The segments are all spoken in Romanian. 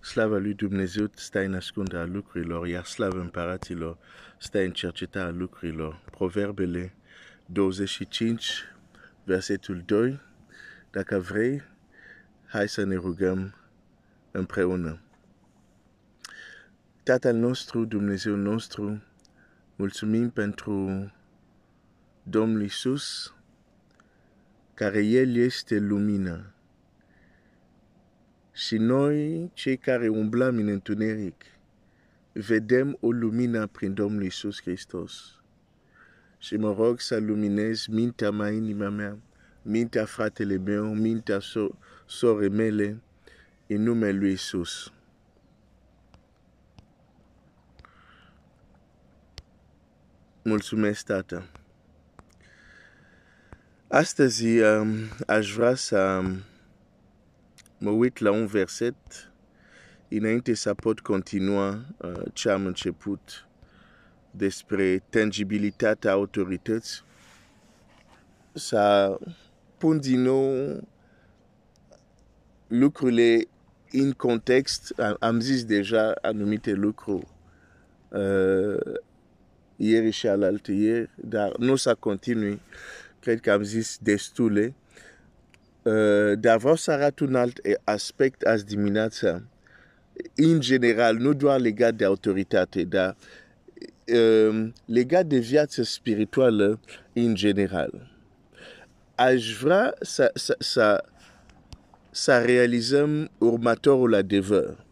Slava lui Dumnezeu stă în ascunderea lucrurilor, iar slava împăraților stă în cercetarea lucrurilor. Proverbele 25, versetul 2. Dacă vrei, hai să ne rugăm împreună. Tatăl nostru, Dumnezeu nostru, mulțumim pentru Domnul Isus, care El este lumină. Și noi, cei care umblăm în întuneric, vedem o lumină prin Domnul Isus Hristos. Și mă rog să luminezi mintea mea, inima mea, mintea fratele meu, mintea so sore mele, în numele Lui Isus. Mulțumesc, Tată. Astăzi um, aș vrea să mă uit la un verset înainte să pot continua uh, ce am început despre tangibilitatea autorității, să pun din nou lucrurile în context. Am zis deja anumite lucruri uh, ieri și alaltă ieri, dar nu o să continui. Cred că am zis destule. Uh, dar vreau să arăt un alt aspect azi dimineața. În general, nu doar legat de autoritate, dar uh, legat de viață spirituală în general. Aș vrea să, să, să, să realizăm următorul adevăr.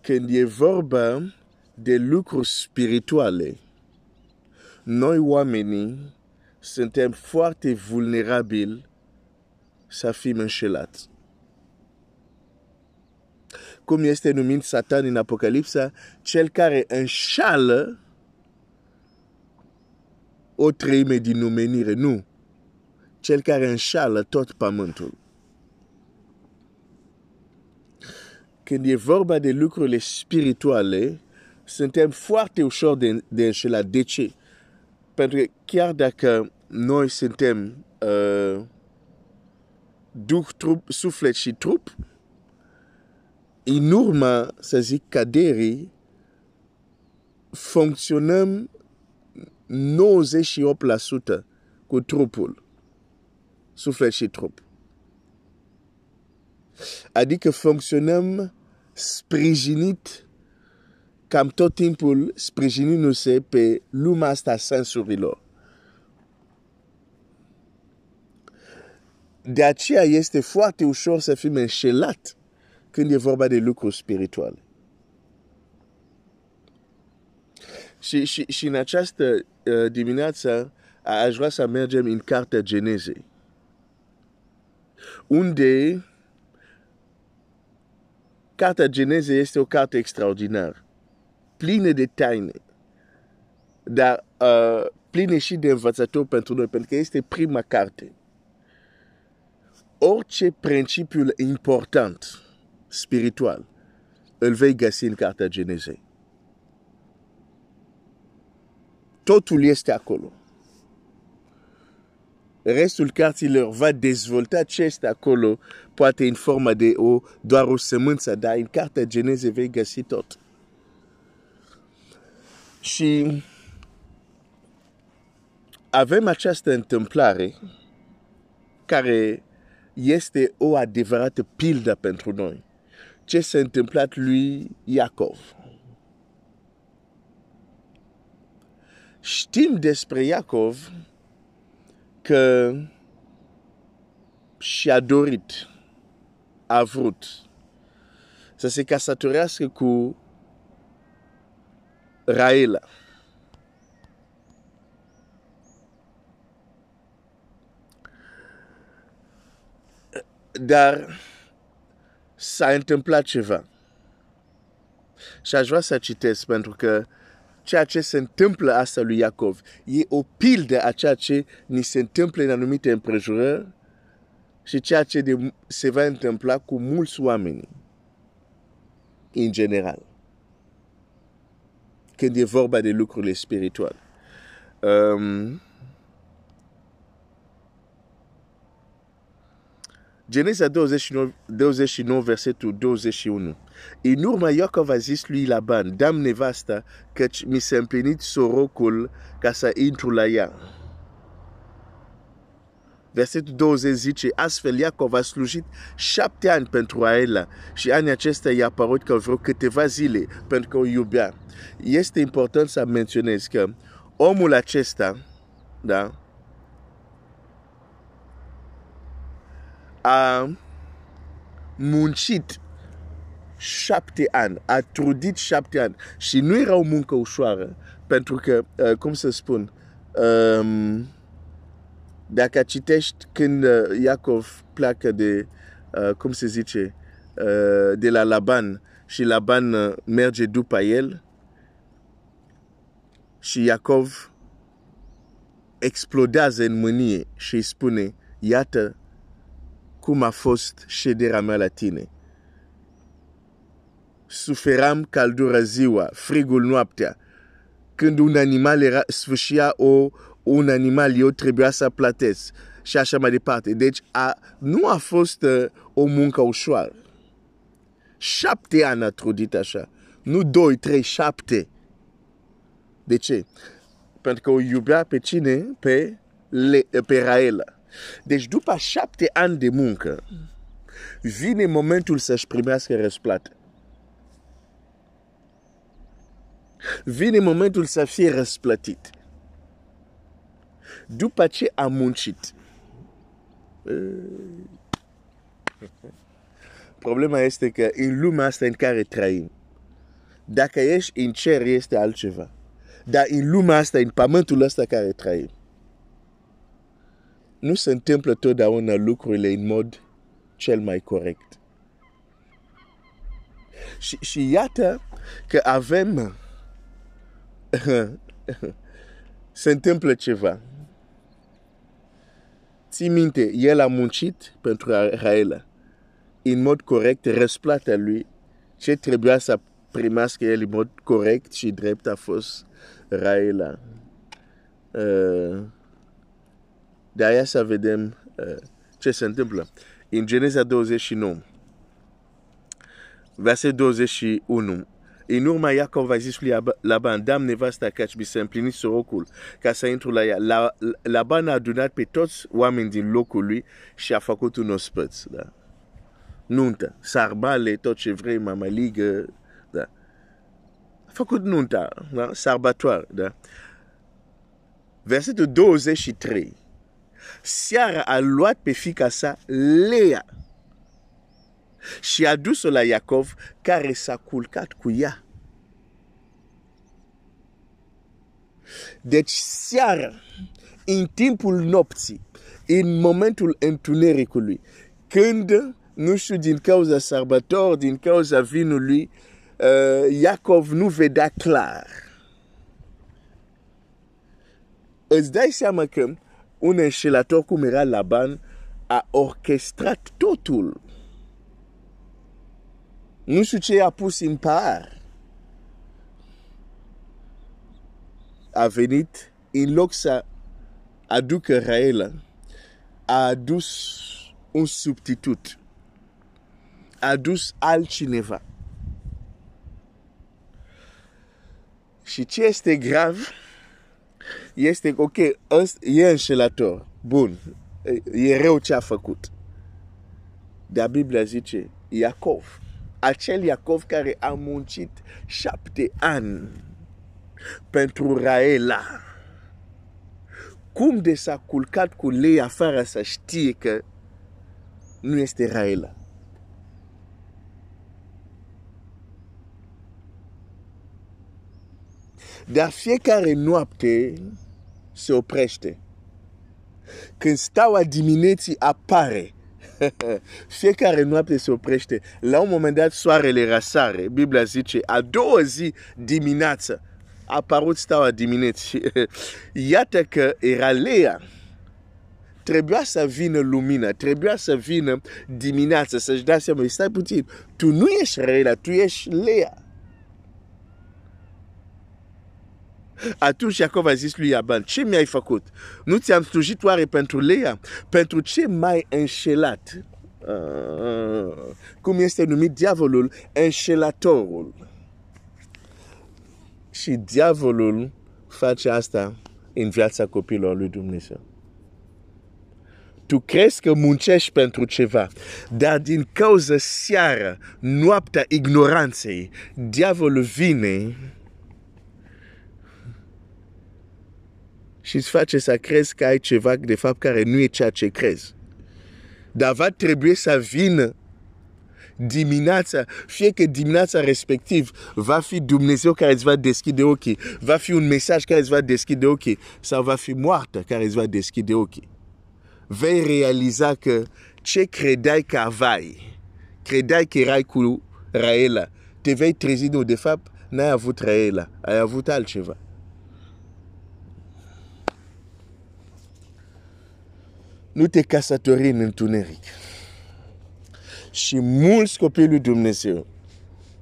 Când e vorba de lucruri spirituale, noi oamenii suntem foarte vulnerabili să fim înșelați. Cum este numit Satan în Apocalipsa, cel care înșală o treime din numenire. Nu. Cel care înșală tot pământul. Când e vorba de lucrurile spirituale, suntem foarte ușor de, de înșelat. De ce? Pentru că chiar dacă noi suntem uh, duh, trup, suflet și trup, în urma, să zic, caderii, funcționăm 98% cu trupul, suflet și trup. Adică funcționăm sprijinit cam tot timpul sprijinindu-se pe lumea asta sensurilor. De aceea este foarte ușor să fim înșelat când e vorba de lucruri spirituale. Și, și, și în această uh, dimineață aș vrea să mergem în Cartea Genezei, unde Cartea Genezei este o carte extraordinară pline de taine, dar uh, pline și de învățători pentru noi, pentru că este prima carte. Orice principiu important, spiritual, îl vei găsi în Cartea Genezei. Totul este acolo. Restul cartilor va dezvolta ce este acolo, poate în formă de o, doar o sămânță, dar în Cartea Genezei vei găsi tot. Și avem această întâmplare care este o adevărată pildă pentru noi. Ce s-a întâmplat lui Iacov. Știm despre Iacov că și-a dorit, a vrut să se casatorească cu Raela. Dar s-a întâmplat ceva. Și aș vrea să citesc pentru că ceea ce se întâmplă asta lui Iacov e o pildă a ceea ce ni se întâmplă în anumite împrejurări și ceea ce de, se va întâmpla cu mulți oameni în general când e vorba de lucrurile spirituale. Um, Geneza 29, 29 versetul 21. În urmă Iacov a zis lui Laban, dam nevasta, căci mi s-a împlinit sorocul ca să intru la ea. Versetul 20 zice, astfel Iacov a slujit șapte ani pentru Aela și anii acestea i-a apărut că vreo câteva zile pentru că o iubea. Este important să menționez că omul acesta, da, a muncit șapte ani, a trudit șapte ani. Și nu era o muncă ușoară, pentru că, uh, cum să spun, um, dacă citești când uh, Iacov pleacă de, uh, cum se zice, uh, de la Laban și Laban uh, merge după el și Iacov explodează în mânie și îi spune, iată cum a fost șederea mea la tine. Suferam căldura ziua, frigul noaptea. Când un animal era, sfârșia o, un animal, eu trebuia să plătesc și așa mai departe. Deci a, nu a fost uh, o muncă ușoară. Șapte ani a trudit așa. Nu doi, trei, șapte. De ce? Pentru că o iubea pe cine? Pe, le, pe Raela. Deci după șapte ani de muncă, vine momentul să-și primească răsplată. Vine momentul să fie răsplătit. După ce a muncit. Problema este că în lumea asta în care trăim, dacă ești în cer, este altceva. Dar în lumea asta, în pământul ăsta care trăim, nu se întâmplă totdeauna lucrurile în mod cel mai corect. Și, și iată că avem se întâmplă ceva. Ții minte, el a muncit pentru Raela în mod corect, răsplata lui, ce trebuia să primească el în mod corect și drept a fost Raela. Uh, de aia să vedem uh, ce se întâmplă. În Geneza 29, verset 21, în urma Iacov a zis lui Laban, dam nevasta căci mi s-a împlinit sorocul ca să intru la ea. La, Laban a adunat pe toți oameni din locul lui și a făcut un ospăț. Da? Nuntă, sarbale, tot ce vrei, mamaligă. Da? A făcut nunta, da? sărbătoare. Da? Versetul 23. Seara a luat pe fica sa, Lea, și a dus-o la Iacov, care s-a culcat cu ea. Deci seara, în timpul nopții, în momentul întunericului, când, nu știu, din cauza sărbător, din cauza vinului, uh, Iacov nu vedea clar. Îți dai seama că un înșelator cum era Laban a orchestrat totul. Nu știu ce a pus în par. A venit, în loc să aducă Raela, a adus un substitut. A adus altcineva. Și ce este grav este, ok, e înșelător, bun, e rău ce a făcut. Dar Biblia zice, Iacov, acel Iacov care a muncit șapte ani pentru Raela. Cum de s-a culcat cu Lea fără să știe că nu este Raela? Dar fiecare noapte se oprește. Când staua dimineții apare, fiecare noapte se oprește. La un moment dat soarele răsare. Biblia zice, a doua zi dimineață a apărut staua dimineții. Iată că era Lea. Trebuia să vină lumina, trebuia să vină dimineața, să-și dea seama, stai puțin, tu nu ești Rela, tu ești Lea. Atunci Iacov a zis lui Iaban, ce mi-ai făcut? Nu ți-am slujit oare pentru Lea? Pentru ce m-ai înșelat? cum este numit diavolul, înșelatorul. Și diavolul face asta în viața copilor lui Dumnezeu. Tu crezi că muncești pentru ceva, dar din cauza seara, noaptea ignoranței, diavolul vine și îți face să crezi că ai ceva de fapt care nu e ceea ce crezi. Dar va trebui să vină dimineața, fie că dimineața respectiv va fi Dumnezeu care îți va deschide ochii, va fi un mesaj care îți va deschide ochii, sau va fi moartă care îți va deschide ochii. Vei realiza că ce credeai că aveai, credeai că erai cu Raela, te vei trezi, nu, de fapt, n-ai avut Raela, ai avut altceva. Nu te casători în întuneric. Și mulți copii lui Dumnezeu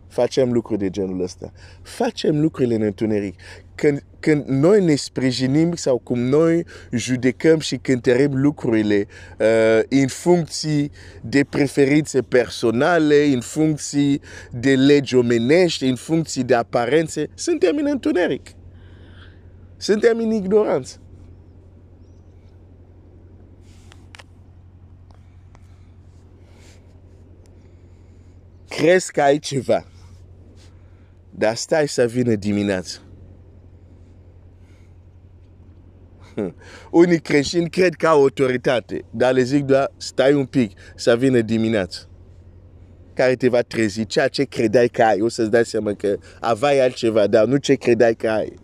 facem lucruri de genul ăsta. Facem lucrurile în întuneric. Când, când noi ne sprijinim sau cum noi judecăm și cântărim lucrurile uh, în funcție de preferințe personale, în funcție de legi omenești, în funcție de aparențe, suntem în întuneric. Suntem în ignoranță. Crezi că ai ceva, dar stai să vină dimineața. Unii creștini cred că au autoritate, dar le zic doar stai un pic să vină dimineața care te va trezi ceea ce credeai că ai. O să-ți dai seama că aveai altceva, dar nu ce credeai că ai.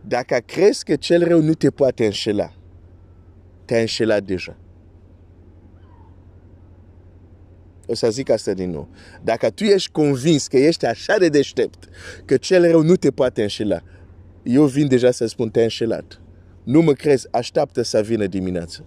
Dacă crezi că cel rău nu te poate înșela, te-ai înșelat deja. O să zic asta din nou. Dacă tu ești convins că ești așa de deștept, că cel rău nu te poate înșela, eu vin deja să spun te-ai înșelat. Nu mă crezi, așteaptă să vină dimineața.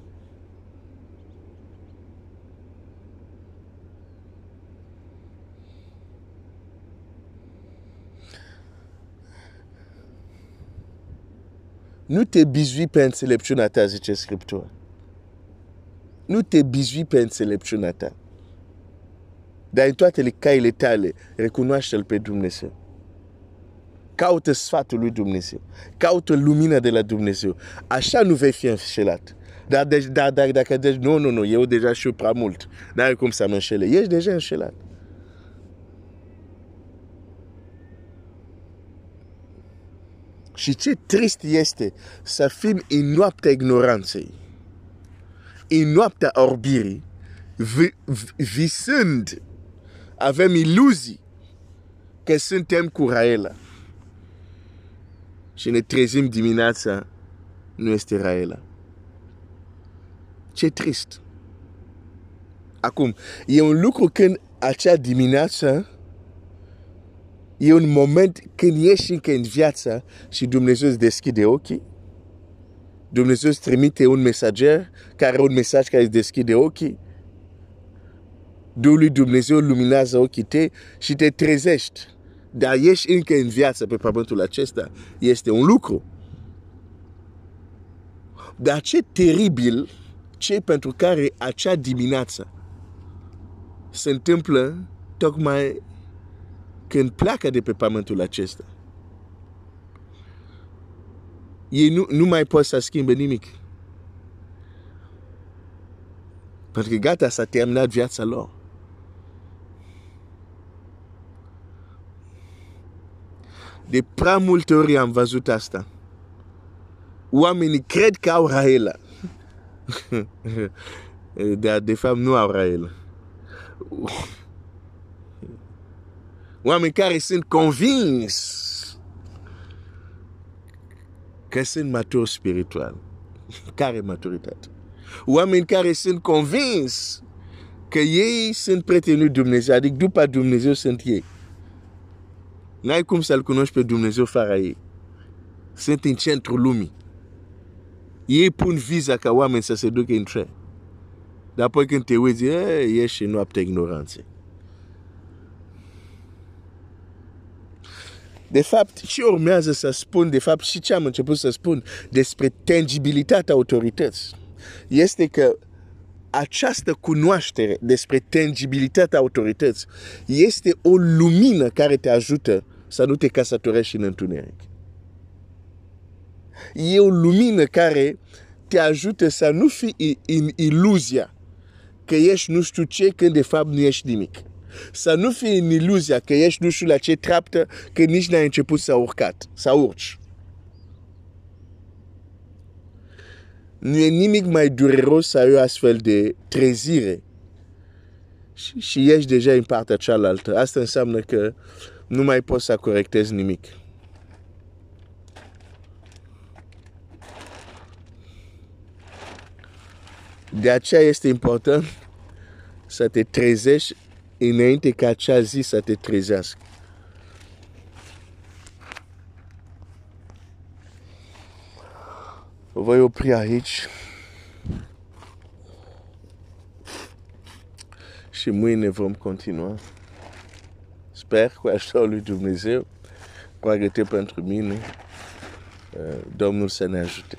Nu te bizui pe înțelepciunea ta, zice Scriptura. Nu te bizui pe înțelepciunea ta. Dar în toate caile tale, recunoaște-L pe Dumnezeu. Caută sfatul lui Dumnezeu. Caută lumina de la Dumnezeu. Așa nu vei fi înșelat. Dar, deci, dar, dar dacă deci, nu, nu, nu, eu deja știu prea mult. N-ai cum să mă înșele. Ești deja înșelat. Și ce trist este să fim în noaptea ignoranței, în noaptea orbirii, visând, avem iluzii că suntem cu Raela. Și ne trezim dimineața, nu este Raela. Ce trist. Acum, e un lucru când acea dimineață E un moment când ești încă în viață și Dumnezeu îți deschide ochii. Dumnezeu îți trimite un mesager care are un mesaj care îți deschide ochii. Duhul lui Dumnezeu luminează ochii tăi și te trezești. Dar ești încă în viață pe pământul acesta. Este un lucru. Dar ce teribil ce pentru care acea dimineață se întâmplă tocmai când pleacă de pe pământul acesta, ei nu, nu mai pot să schimbe nimic. Pentru că gata, s-a terminat viața lor. De prea multe ori am văzut asta. Oamenii cred că au Raela. Dar de fapt nu au Raela. Oameni care sunt convins că sunt maturi spiritual. Care maturitate? Oameni care sunt convins că ei sunt prietenii Dumnezeu, adică după Dumnezeu sunt ei. N-ai cum să-L cunoști pe Dumnezeu fără ei. Sunt în centrul lumii. Ei pun viza ca oameni să se ducă în cer. Dar apoi când te uiți, ești în noapte ignoranței. De fapt, ce urmează să spun, de fapt, și ce am început să spun despre tangibilitatea autorității, este că această cunoaștere despre tangibilitatea autorității este o lumină care te ajută să nu te casătorești în întuneric. E o lumină care te ajută să nu fii în iluzia că ești nu știu ce când de fapt nu ești nimic. Să nu fii în iluzia că ești nu știu la ce treaptă că nici n-ai început să urcat, să urci. Nu e nimic mai dureros să ai o astfel de trezire și, și ești deja în partea cealaltă. Asta înseamnă că nu mai poți să corectezi nimic. De aceea este important să te trezești înainte ca acea zi să te trezească. Voi opri aici. Și mâine vom continua. Sper cu ajutorul lui Dumnezeu, cu agăte pentru mine, Domnul să ne ajute.